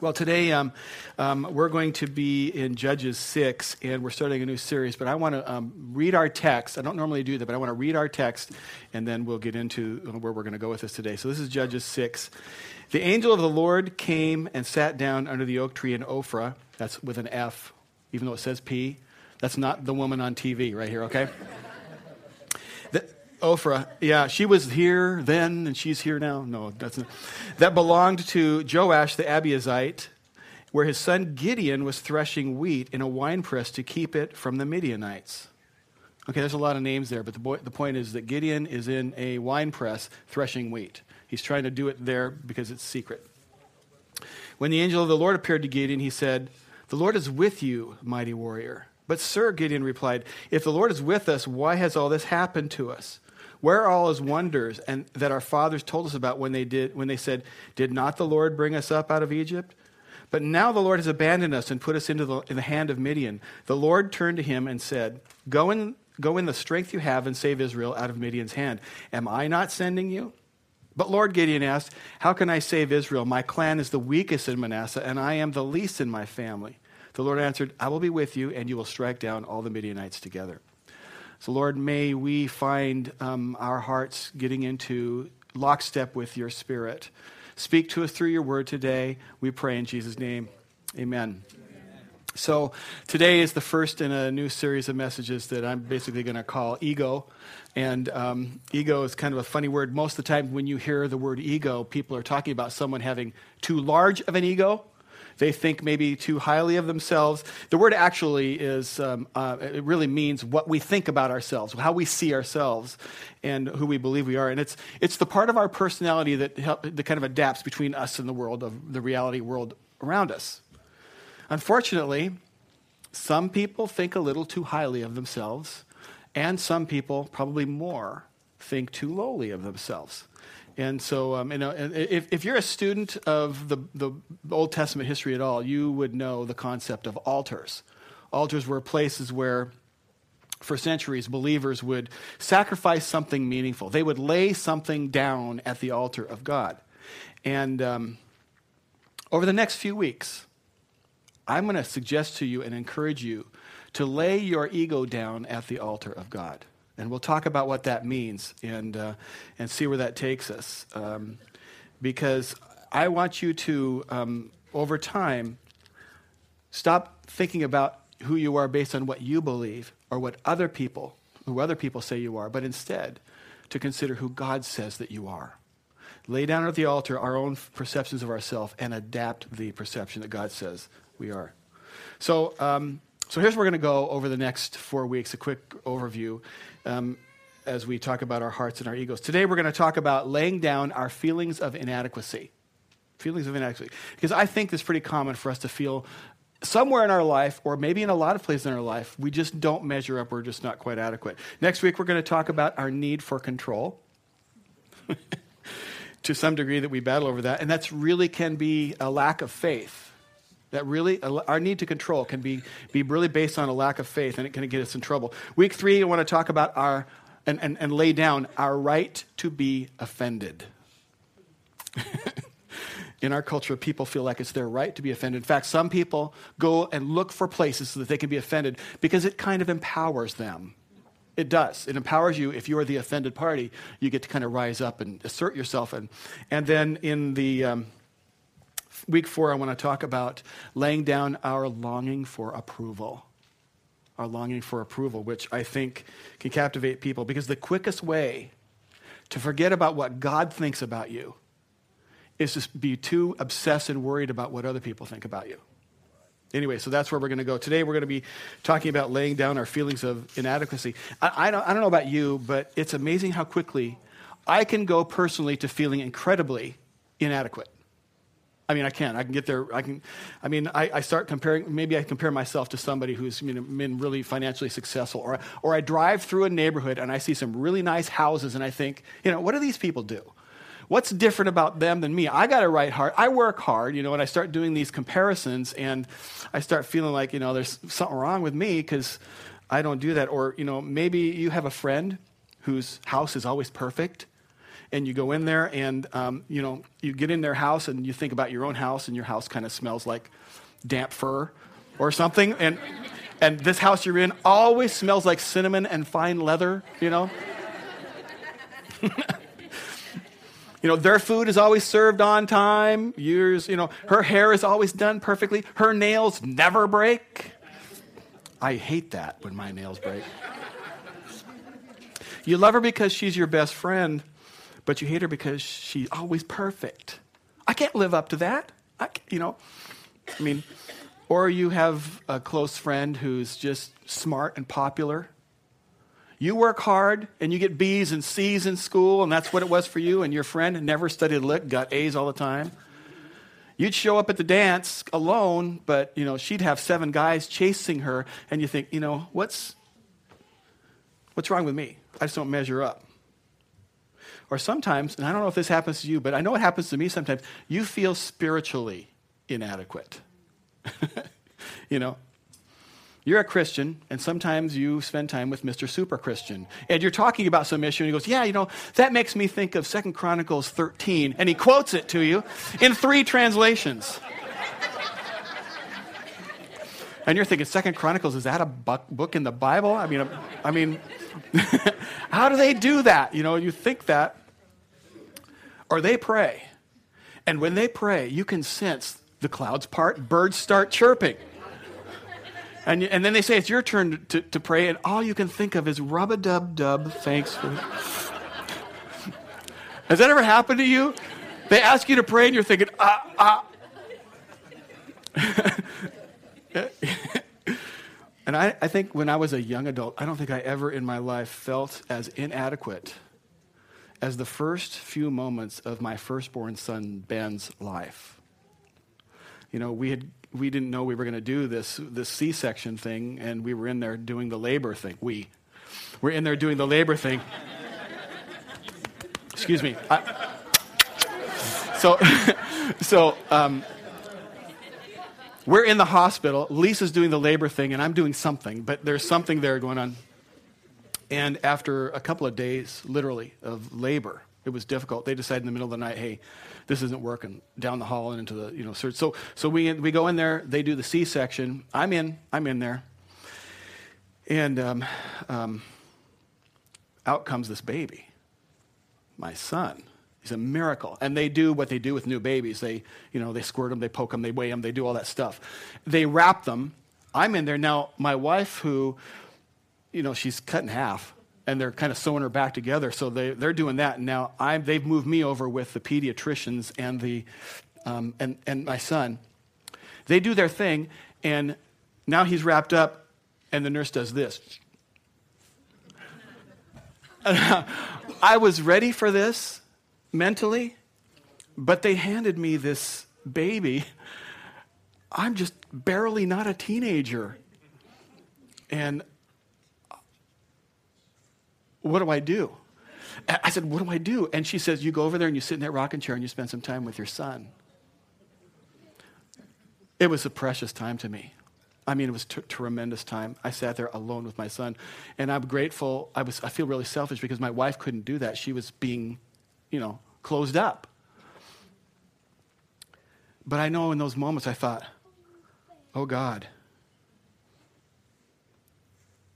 Well, today um, um, we're going to be in Judges 6, and we're starting a new series. But I want to um, read our text. I don't normally do that, but I want to read our text, and then we'll get into where we're going to go with this today. So this is Judges 6. The angel of the Lord came and sat down under the oak tree in Ophrah. That's with an F, even though it says P. That's not the woman on TV right here, okay? Ophrah, yeah, she was here then and she's here now. No, that's not. That belonged to Joash the Abiezrite, where his son Gideon was threshing wheat in a winepress to keep it from the Midianites. Okay, there's a lot of names there, but the, boy, the point is that Gideon is in a winepress threshing wheat. He's trying to do it there because it's secret. When the angel of the Lord appeared to Gideon, he said, The Lord is with you, mighty warrior. But, sir, Gideon replied, If the Lord is with us, why has all this happened to us? Where are all his wonders and that our fathers told us about when they did when they said, Did not the Lord bring us up out of Egypt? But now the Lord has abandoned us and put us into the, in the hand of Midian. The Lord turned to him and said, Go in, go in the strength you have and save Israel out of Midian's hand. Am I not sending you? But Lord Gideon asked, How can I save Israel? My clan is the weakest in Manasseh, and I am the least in my family. The Lord answered, I will be with you, and you will strike down all the Midianites together. So, Lord, may we find um, our hearts getting into lockstep with your spirit. Speak to us through your word today. We pray in Jesus' name. Amen. So, today is the first in a new series of messages that I'm basically going to call Ego. And um, ego is kind of a funny word. Most of the time, when you hear the word ego, people are talking about someone having too large of an ego they think maybe too highly of themselves. The word actually is, um, uh, it really means what we think about ourselves, how we see ourselves, and who we believe we are. And it's, it's the part of our personality that, help, that kind of adapts between us and the world, of the reality world around us. Unfortunately, some people think a little too highly of themselves, and some people, probably more, think too lowly of themselves. And so, um, you know, if, if you're a student of the, the Old Testament history at all, you would know the concept of altars. Altars were places where, for centuries, believers would sacrifice something meaningful. They would lay something down at the altar of God. And um, over the next few weeks, I'm going to suggest to you and encourage you to lay your ego down at the altar of God. And we'll talk about what that means and, uh, and see where that takes us. Um, because I want you to, um, over time, stop thinking about who you are based on what you believe or what other people, who other people say you are, but instead to consider who God says that you are. Lay down at the altar our own perceptions of ourselves and adapt the perception that God says we are. So, um, so here's where we're going to go over the next four weeks, a quick overview um, as we talk about our hearts and our egos. Today, we're going to talk about laying down our feelings of inadequacy. Feelings of inadequacy. Because I think it's pretty common for us to feel somewhere in our life, or maybe in a lot of places in our life, we just don't measure up. We're just not quite adequate. Next week, we're going to talk about our need for control. to some degree, that we battle over that. And that's really can be a lack of faith that really, our need to control can be, be really based on a lack of faith, and it can get us in trouble. Week three, I want to talk about our, and, and, and lay down our right to be offended. in our culture, people feel like it's their right to be offended. In fact, some people go and look for places so that they can be offended because it kind of empowers them. It does. It empowers you. If you are the offended party, you get to kind of rise up and assert yourself. And, and then in the, um, week four, I want to talk about laying down our longing for approval. Our longing for approval, which I think can captivate people because the quickest way to forget about what God thinks about you is to be too obsessed and worried about what other people think about you. Anyway, so that's where we're going to go. Today, we're going to be talking about laying down our feelings of inadequacy. I, I, don't, I don't know about you, but it's amazing how quickly I can go personally to feeling incredibly inadequate. I mean, I can. I can get there. I can. I mean, I, I, start comparing. Maybe I compare myself to somebody who's you know, been really financially successful, or or I drive through a neighborhood and I see some really nice houses, and I think, you know, what do these people do? What's different about them than me? I got to write hard. I work hard, you know, and I start doing these comparisons, and I start feeling like you know, there's something wrong with me because I don't do that. Or you know, maybe you have a friend whose house is always perfect and you go in there and um, you know you get in their house and you think about your own house and your house kind of smells like damp fur or something. And and this house you're in always smells like cinnamon and fine leather you know? You know their food is always served on time yours you know her hair is always done perfectly her nails never break. I hate that when my nails break. You love her because she's your best friend but you hate her because she's always perfect. I can't live up to that. I, you know, I mean, or you have a close friend who's just smart and popular. You work hard and you get B's and C's in school, and that's what it was for you, and your friend never studied lit, got A's all the time. You'd show up at the dance alone, but you know, she'd have seven guys chasing her, and you think, you know, what's what's wrong with me? I just don't measure up. Or sometimes, and I don't know if this happens to you, but I know it happens to me sometimes, you feel spiritually inadequate. you know, you're a Christian, and sometimes you spend time with Mr. Super Christian, and you're talking about some issue, and he goes, "Yeah, you know, that makes me think of Second Chronicles 13," and he quotes it to you in three translations. And you're thinking, Second Chronicles is that a book in the Bible? I mean, I mean, how do they do that? You know, you think that, or they pray. And when they pray, you can sense the clouds part, birds start chirping. And, and then they say, it's your turn to, to pray, and all you can think of is rub a dub dub, thanks for. Has that ever happened to you? They ask you to pray, and you're thinking, ah, ah. and I, I think when I was a young adult, I don't think I ever in my life felt as inadequate as the first few moments of my firstborn son Ben's life. You know, we had we didn't know we were going to do this this C-section thing, and we were in there doing the labor thing. We were in there doing the labor thing. Excuse me. I, so, so um, we're in the hospital. Lisa's doing the labor thing, and I'm doing something, but there's something there going on. And after a couple of days, literally, of labor, it was difficult. They decided in the middle of the night, hey, this isn't working. Down the hall and into the, you know, so, so we, we go in there, they do the C section. I'm in, I'm in there. And um, um, out comes this baby, my son. He's a miracle. And they do what they do with new babies. They, you know, they squirt them, they poke them, they weigh them, they do all that stuff. They wrap them. I'm in there. Now, my wife, who you know, she's cut in half and they're kind of sewing her back together. So they, they're doing that. And now I'm, they've moved me over with the pediatricians and, the, um, and, and my son. They do their thing, and now he's wrapped up, and the nurse does this. I was ready for this mentally, but they handed me this baby. I'm just barely not a teenager. And what do I do? I said, What do I do? And she says, You go over there and you sit in that rocking chair and you spend some time with your son. It was a precious time to me. I mean, it was tremendous time. I sat there alone with my son, and I'm grateful. I was. I feel really selfish because my wife couldn't do that. She was being, you know, closed up. But I know in those moments I thought, "Oh God,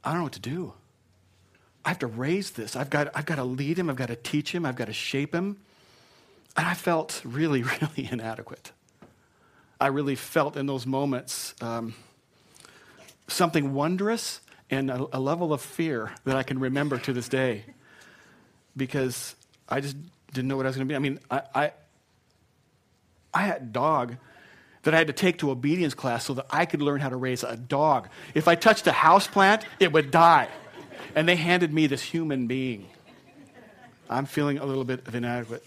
I don't know what to do." I have to raise this. I've got, I've got to lead him. I've got to teach him. I've got to shape him. And I felt really, really inadequate. I really felt in those moments um, something wondrous and a, a level of fear that I can remember to this day because I just didn't know what I was going to be. I mean, I, I, I had a dog that I had to take to obedience class so that I could learn how to raise a dog. If I touched a house plant, it would die and they handed me this human being. I'm feeling a little bit of inadequate.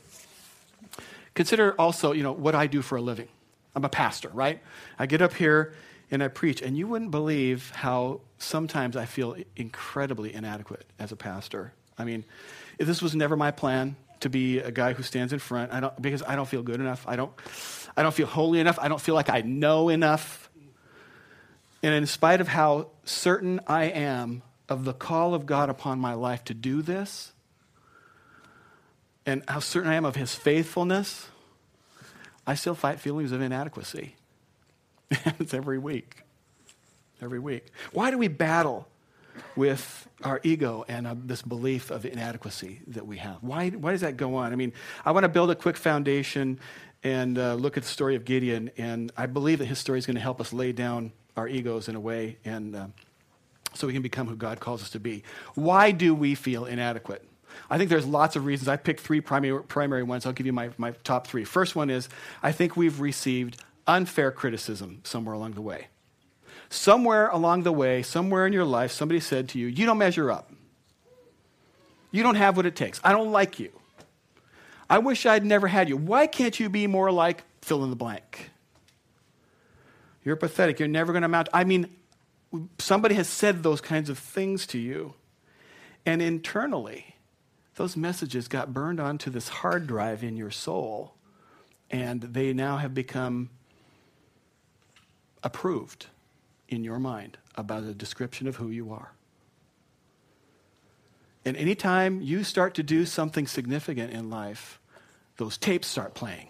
Consider also, you know, what I do for a living. I'm a pastor, right? I get up here and I preach, and you wouldn't believe how sometimes I feel incredibly inadequate as a pastor. I mean, if this was never my plan to be a guy who stands in front, I don't because I don't feel good enough. I don't I don't feel holy enough. I don't feel like I know enough. And in spite of how certain I am of the call of God upon my life to do this, and how certain I am of his faithfulness, I still fight feelings of inadequacy. it's every week. Every week. Why do we battle with our ego and uh, this belief of inadequacy that we have? Why, why does that go on? I mean, I want to build a quick foundation and uh, look at the story of Gideon, and I believe that his story is going to help us lay down our egos in a way and uh, so we can become who God calls us to be. Why do we feel inadequate? I think there's lots of reasons. I picked three primary, primary ones. I'll give you my, my top three. First one is I think we've received unfair criticism somewhere along the way. Somewhere along the way, somewhere in your life, somebody said to you, You don't measure up. You don't have what it takes. I don't like you. I wish I'd never had you. Why can't you be more like fill in the blank? You're pathetic. You're never going to amount. I mean, somebody has said those kinds of things to you. And internally, those messages got burned onto this hard drive in your soul, and they now have become approved in your mind about a description of who you are. And anytime you start to do something significant in life, those tapes start playing.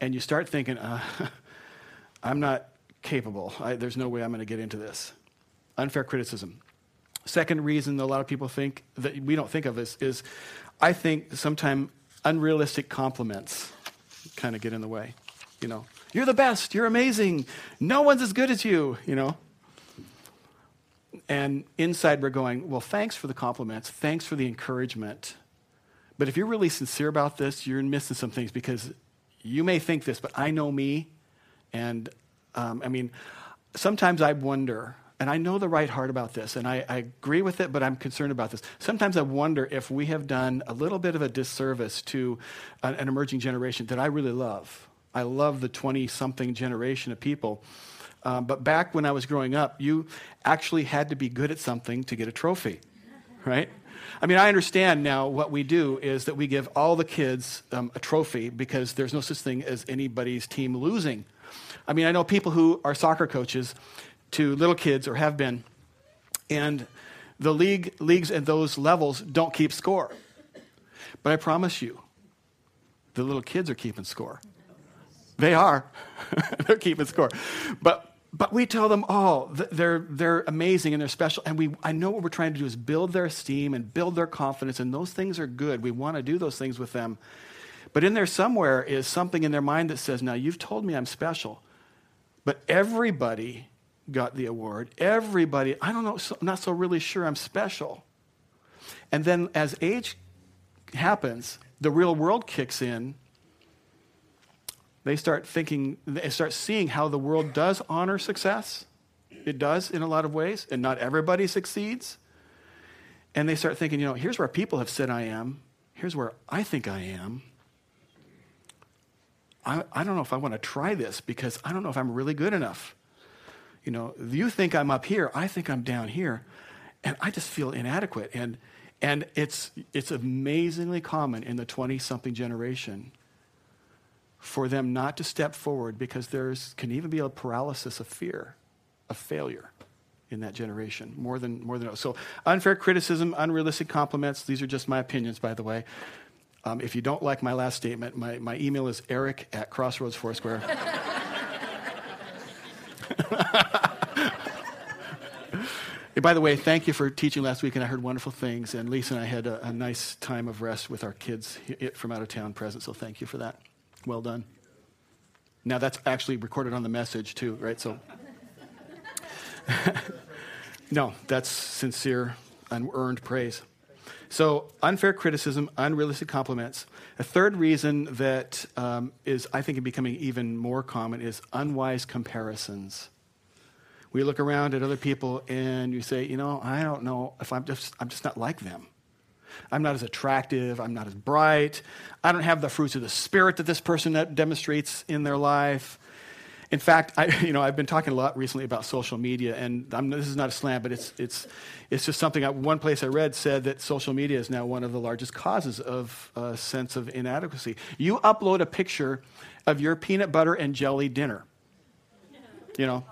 And you start thinking, uh, I'm not capable. I, there's no way I'm going to get into this. Unfair criticism. Second reason a lot of people think that we don't think of is I think sometimes unrealistic compliments kind of get in the way. You know, you're the best, you're amazing, no one's as good as you, you know. And inside we're going, well, thanks for the compliments, thanks for the encouragement. But if you're really sincere about this, you're missing some things because you may think this, but I know me. And um, I mean, sometimes I wonder and I know the right heart about this, and I, I, agree with it, but I'm concerned about this. Sometimes I wonder if we have done a little bit of a disservice to an, an emerging generation that I really love. I love the 20 something generation of people. Um, but back when I was growing up, you actually had to be good at something to get a trophy, right? I mean, I understand now what we do is that we give all the kids um, a trophy because there's no such thing as anybody's team losing. I mean, I know people who are soccer coaches to little kids or have been. And the league, leagues at those levels don't keep score. But I promise you, the little kids are keeping score. They are. they're keeping score. But, but we tell them all oh, they're, they're amazing and they're special. And we, I know what we're trying to do is build their esteem and build their confidence. And those things are good. We want to do those things with them. But in there somewhere is something in their mind that says, now you've told me I'm special. But everybody got the award. Everybody, I don't know, so, not so really sure I'm special. And then as age happens, the real world kicks in. They start thinking, they start seeing how the world does honor success. It does in a lot of ways, and not everybody succeeds. And they start thinking, you know, here's where people have said I am. Here's where I think I am. I, I don't know if I want to try this because I don't know if I'm really good enough. You know, you think I'm up here, I think I'm down here, and I just feel inadequate. And, and it's, it's amazingly common in the 20 something generation for them not to step forward because there can even be a paralysis of fear, of failure in that generation more than more than so unfair criticism unrealistic compliments these are just my opinions by the way um, if you don't like my last statement my, my email is eric at crossroads foursquare by the way, thank you for teaching last week, and I heard wonderful things. And Lisa and I had a, a nice time of rest with our kids from out of town present, so thank you for that. Well done. Now, that's actually recorded on the message, too, right? So, no, that's sincere, unearned praise. So, unfair criticism, unrealistic compliments. A third reason that um, is, I think, becoming even more common is unwise comparisons. We look around at other people and you say, you know, I don't know if I'm just, I'm just not like them. I'm not as attractive. I'm not as bright. I don't have the fruits of the Spirit that this person demonstrates in their life. In fact, I, you know, I've been talking a lot recently about social media, and I'm, this is not a slam, but it's, it's, it's just something. I, one place I read said that social media is now one of the largest causes of a sense of inadequacy. You upload a picture of your peanut butter and jelly dinner. You know,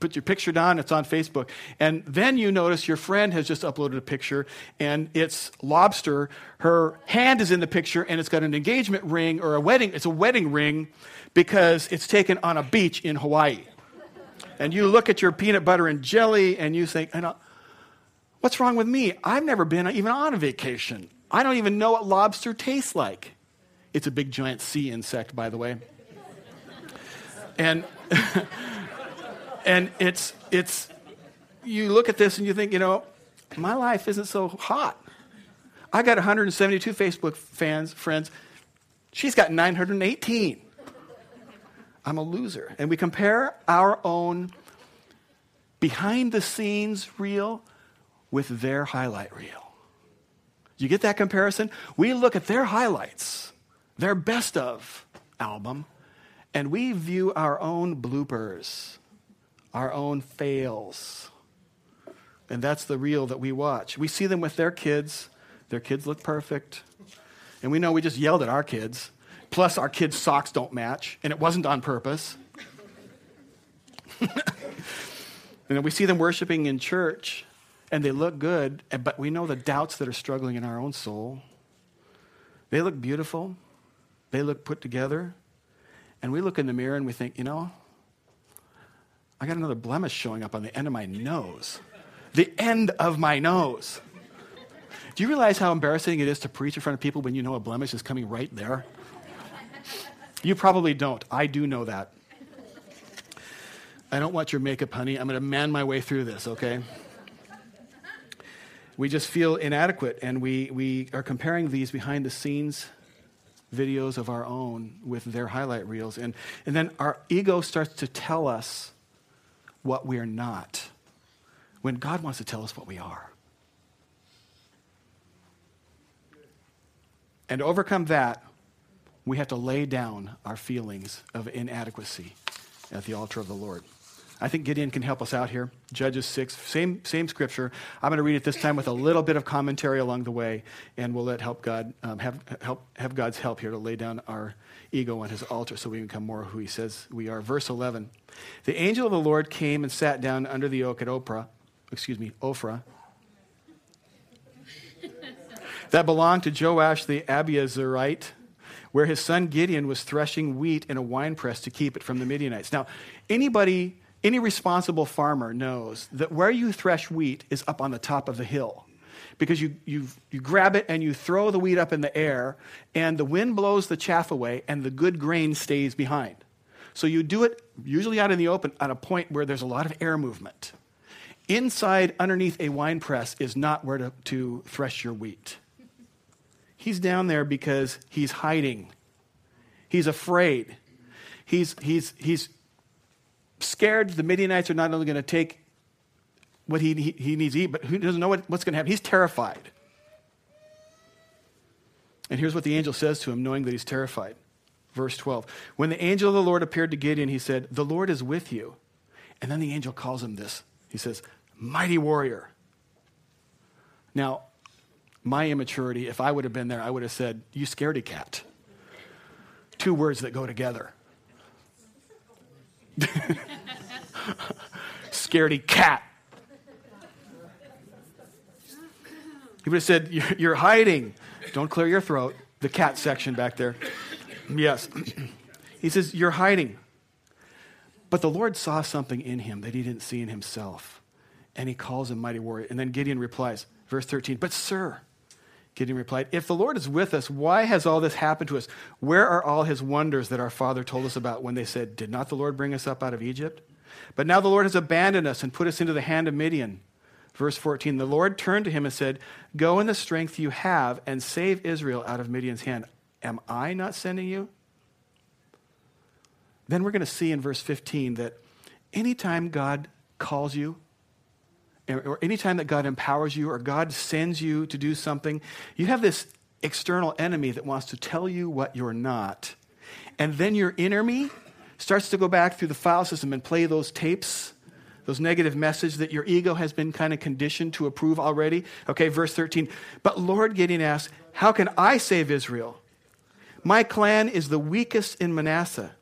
put your picture down, it's on Facebook. And then you notice your friend has just uploaded a picture and it's lobster. Her hand is in the picture and it's got an engagement ring or a wedding. It's a wedding ring because it's taken on a beach in Hawaii. And you look at your peanut butter and jelly and you think, uh, what's wrong with me? I've never been even on a vacation. I don't even know what lobster tastes like. It's a big giant sea insect, by the way. And and it's it's you look at this and you think, you know, my life isn't so hot. I got 172 Facebook fans, friends. She's got 918. I'm a loser. And we compare our own behind the scenes reel with their highlight reel. You get that comparison? We look at their highlights, their best of album, and we view our own bloopers our own fails. And that's the reel that we watch. We see them with their kids. Their kids look perfect. And we know we just yelled at our kids. Plus, our kids' socks don't match, and it wasn't on purpose. and we see them worshiping in church, and they look good, but we know the doubts that are struggling in our own soul. They look beautiful, they look put together, and we look in the mirror and we think, you know, I got another blemish showing up on the end of my nose. The end of my nose. Do you realize how embarrassing it is to preach in front of people when you know a blemish is coming right there? You probably don't. I do know that. I don't want your makeup, honey. I'm going to man my way through this, okay? We just feel inadequate, and we, we are comparing these behind the scenes videos of our own with their highlight reels. And, and then our ego starts to tell us what we're not when God wants to tell us what we are. And to overcome that, we have to lay down our feelings of inadequacy at the altar of the Lord. I think Gideon can help us out here. Judges 6, same, same scripture. I'm going to read it this time with a little bit of commentary along the way, and we'll let help God um, have, help, have God's help here to lay down our ego on his altar so we can become more who he says we are. Verse 11. The angel of the Lord came and sat down under the oak at Oprah, excuse me, Ophrah, that belonged to Joash the Abiezrite, where his son Gideon was threshing wheat in a winepress to keep it from the Midianites. Now, anybody any responsible farmer knows that where you thresh wheat is up on the top of the hill because you, you, you grab it and you throw the wheat up in the air, and the wind blows the chaff away, and the good grain stays behind. So you do it usually out in the open at a point where there's a lot of air movement. Inside, underneath a wine press, is not where to, to thresh your wheat. He's down there because he's hiding. He's afraid. He's, he's, he's scared the Midianites are not only going to take what he, he, needs to eat, but who doesn't know what, what's going to happen? He's terrified. And here's what the angel says to him, knowing that he's terrified. Verse 12. When the angel of the Lord appeared to Gideon, he said, The Lord is with you. And then the angel calls him this. He says, Mighty warrior. Now, my immaturity, if I would have been there, I would have said, You scaredy cat. Two words that go together. Scaredy cat. He would have said, You're hiding. Don't clear your throat. The cat section back there. Yes. he says, You're hiding. But the Lord saw something in him that he didn't see in himself. And he calls him mighty warrior. And then Gideon replies, verse 13, But sir, Gideon replied, If the Lord is with us, why has all this happened to us? Where are all his wonders that our father told us about when they said, Did not the Lord bring us up out of Egypt? But now the Lord has abandoned us and put us into the hand of Midian. Verse 14 The Lord turned to him and said, Go in the strength you have and save Israel out of Midian's hand. Am I not sending you? Then we're going to see in verse 15 that anytime God calls you, or anytime that God empowers you or God sends you to do something, you have this external enemy that wants to tell you what you're not. And then your inner me starts to go back through the file system and play those tapes, those negative messages that your ego has been kind of conditioned to approve already. Okay, verse 13. But Lord Gideon asks, How can I save Israel? My clan is the weakest in Manasseh,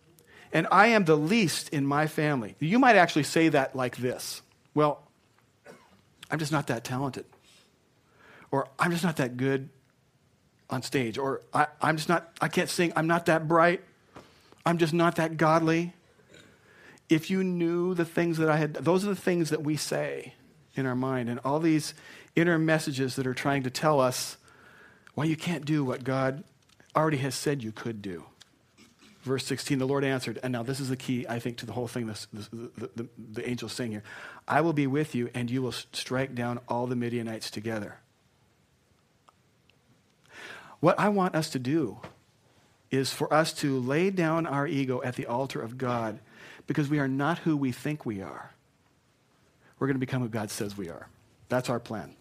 and I am the least in my family. You might actually say that like this Well, I'm just not that talented. Or I'm just not that good on stage. Or I, am just not, I can't sing. I'm not that bright. I'm just not that godly. If you knew the things that I had, those are the things that we say in our mind. And all these inner messages that are trying to tell us why you can't do what God already has said you could do. Verse 16, the Lord answered, and now this is the key, I think, to the whole thing this, this, the, the, the angel's saying here I will be with you, and you will strike down all the Midianites together. What I want us to do is for us to lay down our ego at the altar of God because we are not who we think we are. We're going to become who God says we are. That's our plan.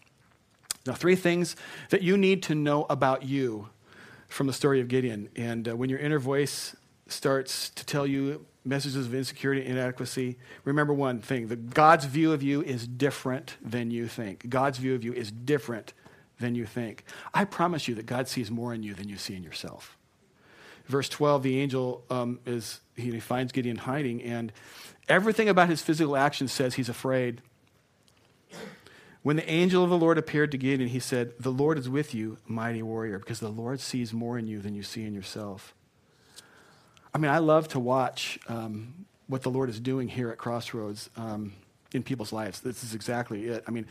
Now, three things that you need to know about you from the story of Gideon. And uh, when your inner voice starts to tell you messages of insecurity and inadequacy, remember one thing that God's view of you is different than you think. God's view of you is different than you think. I promise you that God sees more in you than you see in yourself. Verse 12, the angel um, is, he finds Gideon hiding, and everything about his physical actions says he's afraid. When the angel of the Lord appeared to Gideon, he said, The Lord is with you, mighty warrior, because the Lord sees more in you than you see in yourself. I mean, I love to watch um, what the Lord is doing here at Crossroads um, in people's lives. This is exactly it. I mean,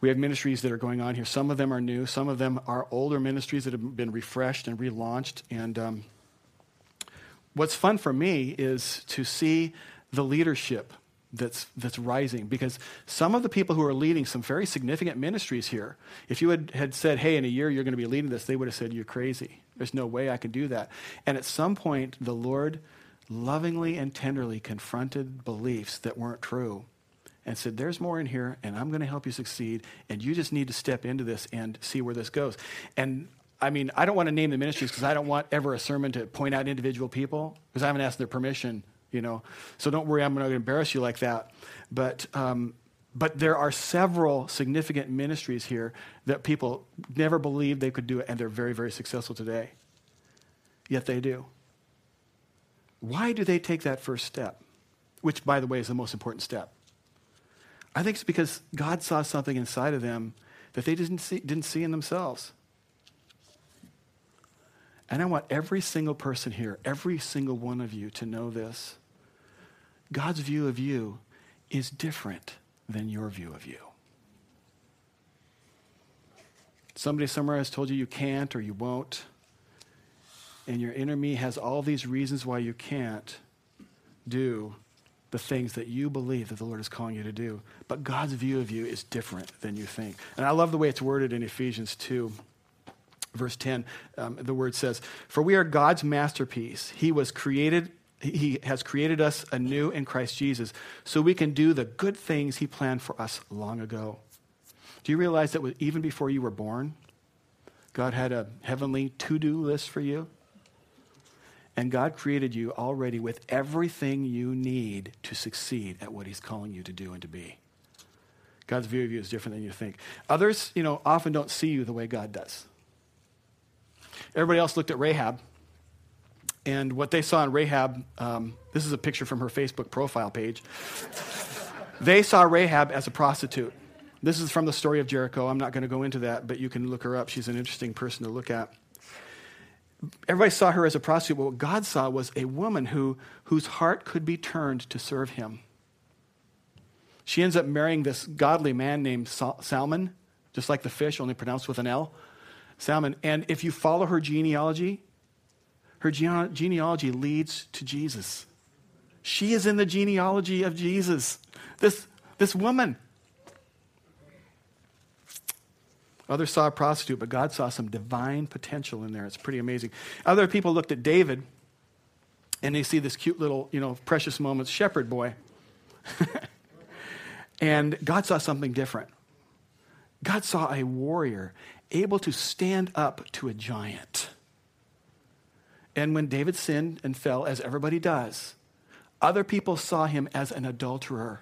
we have ministries that are going on here. Some of them are new, some of them are older ministries that have been refreshed and relaunched. And um, what's fun for me is to see the leadership that's, that's rising because some of the people who are leading some very significant ministries here, if you had, had said, hey, in a year you're going to be leading this, they would have said, you're crazy. There's no way I can do that. And at some point, the Lord lovingly and tenderly confronted beliefs that weren't true and said, There's more in here, and I'm going to help you succeed, and you just need to step into this and see where this goes. And I mean, I don't want to name the ministries because I don't want ever a sermon to point out individual people because I haven't asked their permission, you know. So don't worry, I'm not going to embarrass you like that. But, um, but there are several significant ministries here that people never believed they could do it, and they're very, very successful today. Yet they do. Why do they take that first step? Which, by the way, is the most important step. I think it's because God saw something inside of them that they didn't see, didn't see in themselves. And I want every single person here, every single one of you to know this. God's view of you is different than your view of you. Somebody somewhere has told you you can't or you won't, and your inner me has all these reasons why you can't do the things that you believe that the Lord is calling you to do. But God's view of you is different than you think. And I love the way it's worded in Ephesians 2. Verse 10, um, the word says, For we are God's masterpiece. He was created, He has created us anew in Christ Jesus, so we can do the good things He planned for us long ago. Do you realize that even before you were born, God had a heavenly to do list for you? And God created you already with everything you need to succeed at what He's calling you to do and to be. God's view of you is different than you think. Others, you know, often don't see you the way God does. Everybody else looked at Rahab, and what they saw in Rahab, um, this is a picture from her Facebook profile page. they saw Rahab as a prostitute. This is from the story of Jericho. I'm not going to go into that, but you can look her up. She's an interesting person to look at everybody saw her as a prostitute, but what God saw was a woman who, whose heart could be turned to serve him. She ends up marrying this godly man named Salmon, just like the fish, only pronounced with an L. Salmon. And if you follow her genealogy, her gene- genealogy leads to Jesus. She is in the genealogy of Jesus. This, this woman. Others saw a prostitute, but God saw some divine potential in there. It's pretty amazing. Other people looked at David and they see this cute little, you know, precious moments shepherd boy. and God saw something different. God saw a warrior able to stand up to a giant. And when David sinned and fell, as everybody does, other people saw him as an adulterer.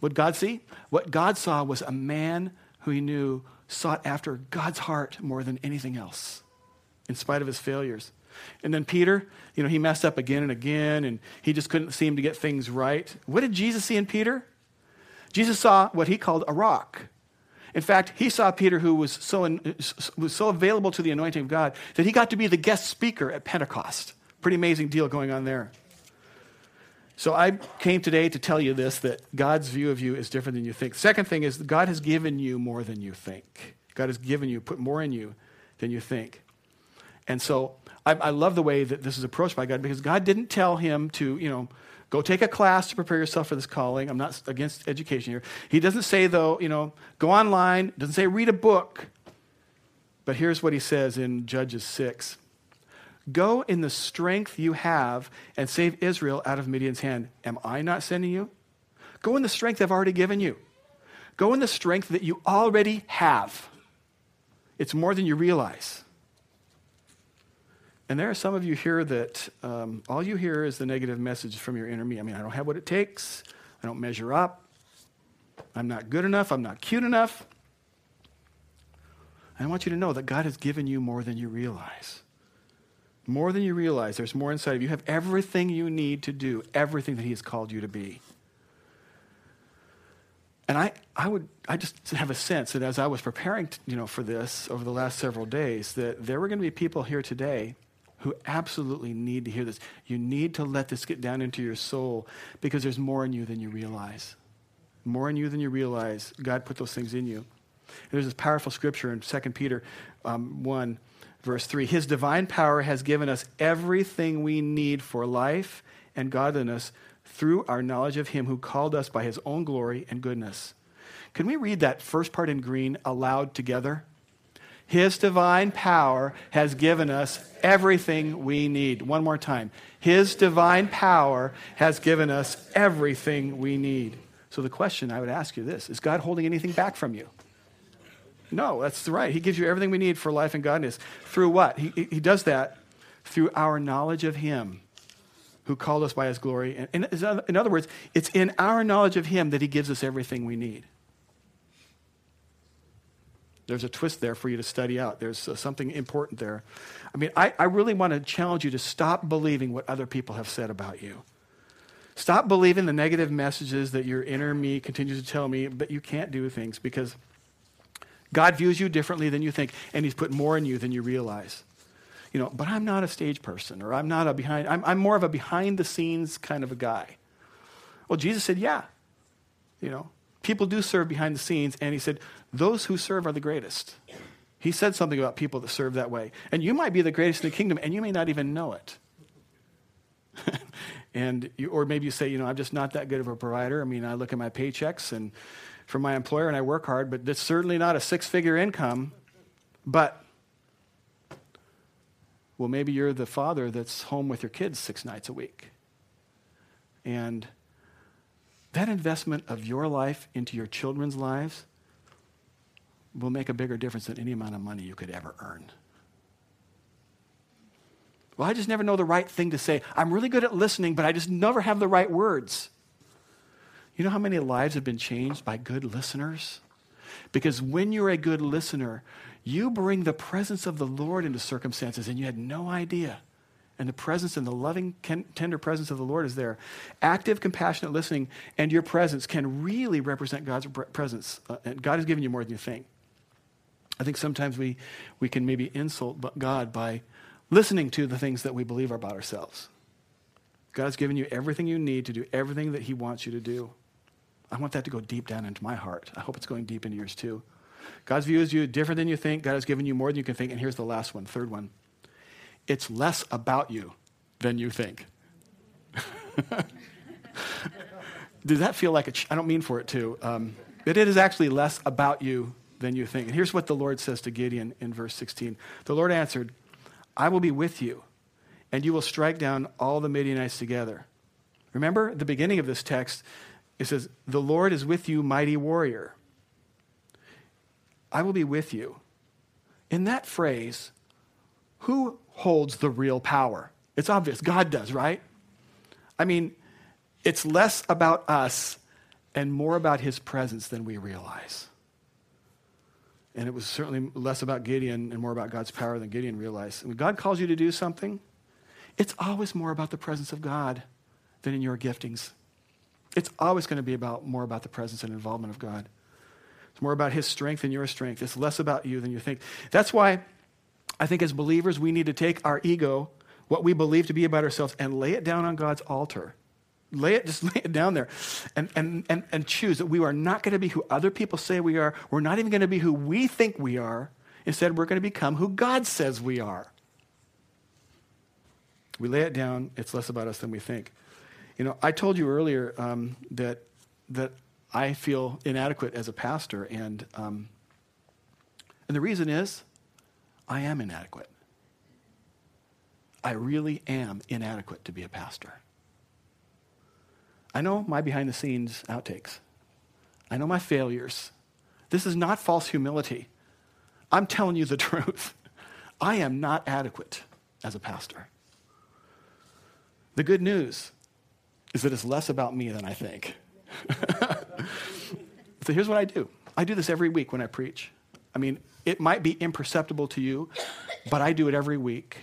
What God see? What God saw was a man who he knew sought after God's heart more than anything else, in spite of his failures. And then Peter, you know, he messed up again and again, and he just couldn't seem to get things right. What did Jesus see in Peter? Jesus saw what he called a rock. In fact, he saw Peter, who was so, was so available to the anointing of God, that he got to be the guest speaker at Pentecost. Pretty amazing deal going on there. So I came today to tell you this that God's view of you is different than you think. Second thing is God has given you more than you think. God has given you, put more in you than you think. And so I, I love the way that this is approached by God because God didn't tell him to, you know, go take a class to prepare yourself for this calling. I'm not against education here. He doesn't say, though, you know, go online, doesn't say read a book. But here's what he says in Judges 6 Go in the strength you have and save Israel out of Midian's hand. Am I not sending you? Go in the strength I've already given you. Go in the strength that you already have. It's more than you realize. And there are some of you here that um, all you hear is the negative message from your inner me. I mean, I don't have what it takes. I don't measure up. I'm not good enough. I'm not cute enough. I want you to know that God has given you more than you realize. More than you realize. There's more inside of you. You have everything you need to do everything that He has called you to be. And I, I would, I just have a sense that as I was preparing, to, you know, for this over the last several days, that there were going to be people here today who absolutely need to hear this. You need to let this get down into your soul because there's more in you than you realize. More in you than you realize. God put those things in you. And there's this powerful scripture in 2 Peter um, 1, verse 3. His divine power has given us everything we need for life and godliness through our knowledge of him who called us by his own glory and goodness. Can we read that first part in green aloud together? His divine power has given us everything we need. One more time. His divine power has given us everything we need. So the question I would ask you this is God holding anything back from you? No, that's right. He gives you everything we need for life and godliness. Through what? He, he does that through our knowledge of Him who called us by His glory. And in other words, it's in our knowledge of Him that He gives us everything we need. There's a twist there for you to study out. There's uh, something important there. I mean, I, I really want to challenge you to stop believing what other people have said about you. Stop believing the negative messages that your inner me continues to tell me, but you can't do things because God views you differently than you think, and He's put more in you than you realize. You know, but I'm not a stage person, or I'm not a behind, I'm, I'm more of a behind the scenes kind of a guy. Well, Jesus said, yeah. You know, people do serve behind the scenes, and He said, those who serve are the greatest. He said something about people that serve that way. And you might be the greatest in the kingdom, and you may not even know it. and you, or maybe you say, you know, I'm just not that good of a provider. I mean, I look at my paychecks and from my employer and I work hard, but it's certainly not a six figure income. But, well, maybe you're the father that's home with your kids six nights a week. And that investment of your life into your children's lives will make a bigger difference than any amount of money you could ever earn. Well, I just never know the right thing to say. I'm really good at listening, but I just never have the right words. You know how many lives have been changed by good listeners? Because when you're a good listener, you bring the presence of the Lord into circumstances and you had no idea. And the presence and the loving, tender presence of the Lord is there. Active, compassionate listening and your presence can really represent God's presence. Uh, and God has given you more than you think. I think sometimes we, we can maybe insult God by listening to the things that we believe about ourselves. God's given you everything you need to do everything that He wants you to do. I want that to go deep down into my heart. I hope it's going deep into yours too. God's view is you different than you think. God has given you more than you can think. And here's the last one, third one. It's less about you than you think. Does that feel like a? Ch- I don't mean for it to. Um, but it is actually less about you than you think. And here's what the Lord says to Gideon in verse 16 The Lord answered, I will be with you, and you will strike down all the Midianites together. Remember the beginning of this text, it says, The Lord is with you, mighty warrior. I will be with you. In that phrase, who holds the real power? It's obvious. God does, right? I mean, it's less about us and more about his presence than we realize. And it was certainly less about Gideon and more about God's power than Gideon realized. When God calls you to do something, it's always more about the presence of God than in your giftings. It's always going to be about more about the presence and involvement of God. It's more about his strength than your strength. It's less about you than you think. That's why I think as believers we need to take our ego, what we believe to be about ourselves, and lay it down on God's altar. Lay it, just lay it down there and, and, and, and choose that we are not going to be who other people say we are. We're not even going to be who we think we are. Instead, we're going to become who God says we are. We lay it down, it's less about us than we think. You know, I told you earlier um, that, that I feel inadequate as a pastor, and, um, and the reason is I am inadequate. I really am inadequate to be a pastor. I know my behind the scenes outtakes. I know my failures. This is not false humility. I'm telling you the truth. I am not adequate as a pastor. The good news is that it's less about me than I think. so here's what I do I do this every week when I preach. I mean, it might be imperceptible to you, but I do it every week.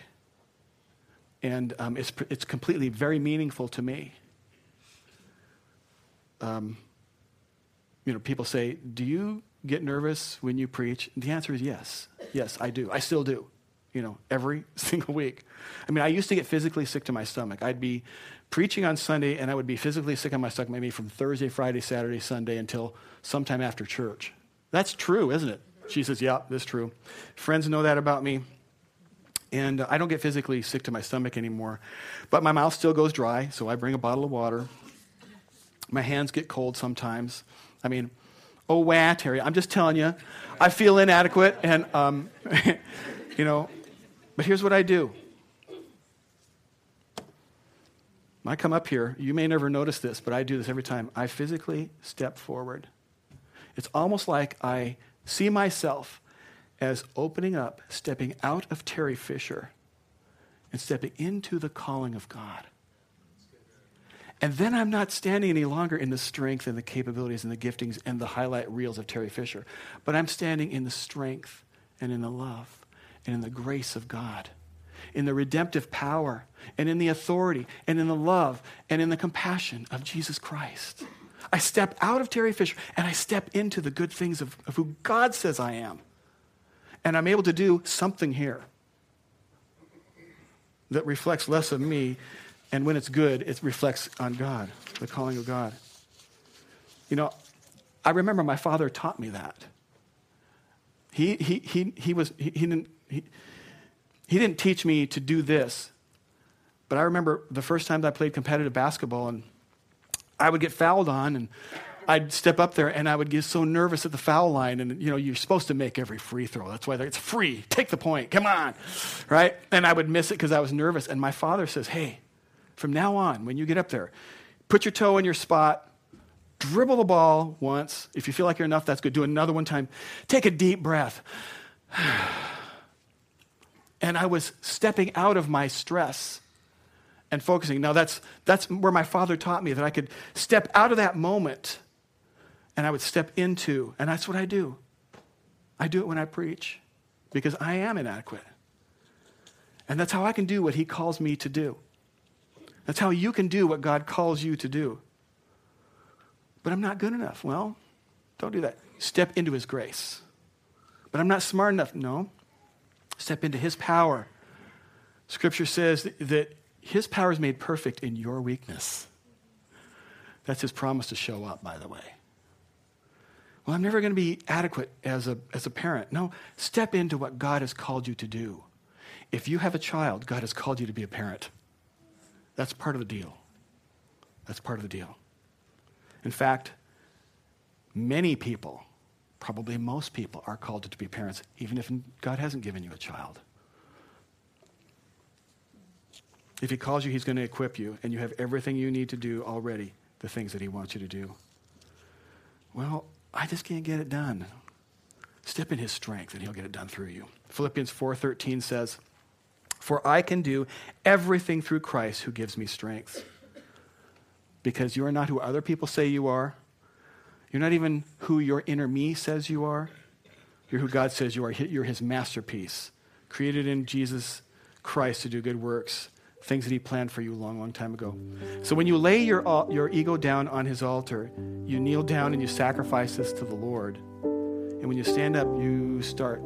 And um, it's, it's completely very meaningful to me um, you know, people say, Do you get nervous when you preach? The answer is yes. Yes, I do. I still do, you know, every single week. I mean, I used to get physically sick to my stomach. I'd be preaching on Sunday and I would be physically sick on my stomach maybe from Thursday, Friday, Saturday, Sunday until sometime after church. That's true, isn't it? She says, Yeah, that's true. Friends know that about me. And I don't get physically sick to my stomach anymore. But my mouth still goes dry, so I bring a bottle of water my hands get cold sometimes. I mean, oh, wah, Terry, I'm just telling you, I feel inadequate, and, um, you know, but here's what I do. When I come up here, you may never notice this, but I do this every time. I physically step forward. It's almost like I see myself as opening up, stepping out of Terry Fisher, and stepping into the calling of God. And then I'm not standing any longer in the strength and the capabilities and the giftings and the highlight reels of Terry Fisher, but I'm standing in the strength and in the love and in the grace of God, in the redemptive power and in the authority and in the love and in the compassion of Jesus Christ. I step out of Terry Fisher and I step into the good things of, of who God says I am. And I'm able to do something here that reflects less of me and when it's good, it reflects on God, the calling of God. You know, I remember my father taught me that. He, he, he, he, was, he, he, didn't, he, he didn't teach me to do this, but I remember the first time that I played competitive basketball and I would get fouled on and I'd step up there and I would get so nervous at the foul line. And, you know, you're supposed to make every free throw. That's why it's free. Take the point. Come on. Right? And I would miss it because I was nervous. And my father says, Hey, from now on, when you get up there, put your toe in your spot, dribble the ball once. If you feel like you're enough, that's good. Do another one time. Take a deep breath. and I was stepping out of my stress and focusing. Now, that's, that's where my father taught me that I could step out of that moment and I would step into, and that's what I do. I do it when I preach because I am inadequate. And that's how I can do what he calls me to do. That's how you can do what God calls you to do. But I'm not good enough. Well, don't do that. Step into His grace. But I'm not smart enough. No. Step into His power. Scripture says that His power is made perfect in your weakness. That's His promise to show up, by the way. Well, I'm never going to be adequate as a, as a parent. No, step into what God has called you to do. If you have a child, God has called you to be a parent. That's part of the deal. That's part of the deal. In fact, many people, probably most people, are called to be parents, even if God hasn't given you a child. If He calls you, He's going to equip you, and you have everything you need to do already, the things that He wants you to do. Well, I just can't get it done. Step in His strength, and He'll get it done through you. Philippians 4:13 says, for I can do everything through Christ who gives me strength. Because you are not who other people say you are. You're not even who your inner me says you are. You're who God says you are. You're his masterpiece, created in Jesus Christ to do good works, things that he planned for you a long, long time ago. So when you lay your, uh, your ego down on his altar, you kneel down and you sacrifice this to the Lord. And when you stand up, you start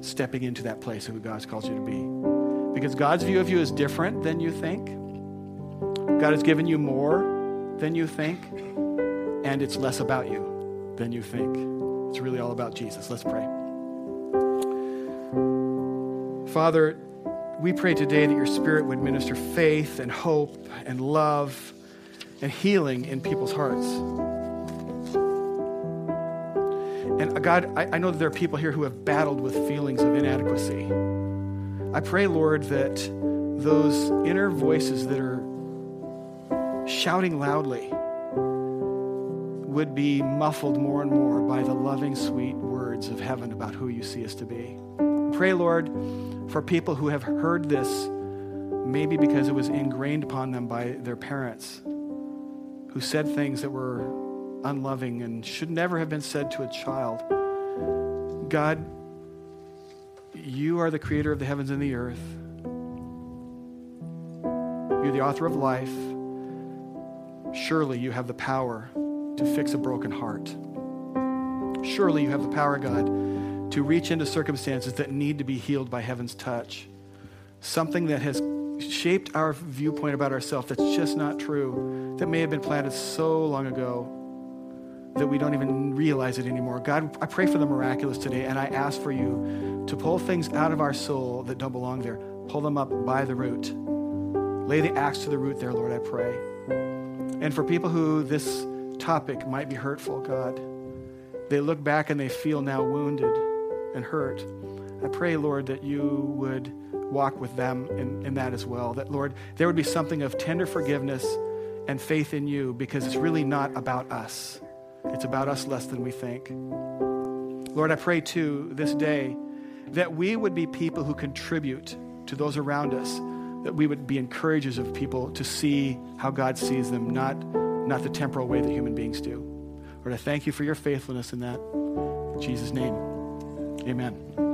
stepping into that place of who God's called you to be. Because God's view of you is different than you think. God has given you more than you think, and it's less about you than you think. It's really all about Jesus. Let's pray. Father, we pray today that your Spirit would minister faith and hope and love and healing in people's hearts. And uh, God, I, I, know that there are people here who have battled with feelings of inadequacy. I pray, Lord, that those inner voices that are shouting loudly would be muffled more and more by the loving, sweet words of heaven about who you see us to be. Pray, Lord, for people who have heard this, maybe because it was ingrained upon them by their parents, who said things that were unloving and should never have been said to a child. God, you are the creator of the heavens and the earth. You're the author of life. Surely you have the power to fix a broken heart. Surely you have the power, God, to reach into circumstances that need to be healed by heaven's touch. Something that has shaped our viewpoint about ourselves that's just not true, that may have been planted so long ago that we don't even realize it anymore. God, I pray for the miraculous today, and I ask for you to pull things out of our soul that don't belong there. Pull them up by the root. Lay the axe to the root there, Lord, I pray. And for people who this topic might be hurtful, God, they look back and they feel now wounded and hurt. I pray, Lord, that you would walk with them in, in that as well. That, Lord, there would be something of tender forgiveness and faith in you because it's really not about us. It's about us less than we think. Lord, I pray too this day that we would be people who contribute to those around us, that we would be encouragers of people to see how God sees them, not, not the temporal way that human beings do. Lord, I thank you for your faithfulness in that. In Jesus' name. Amen.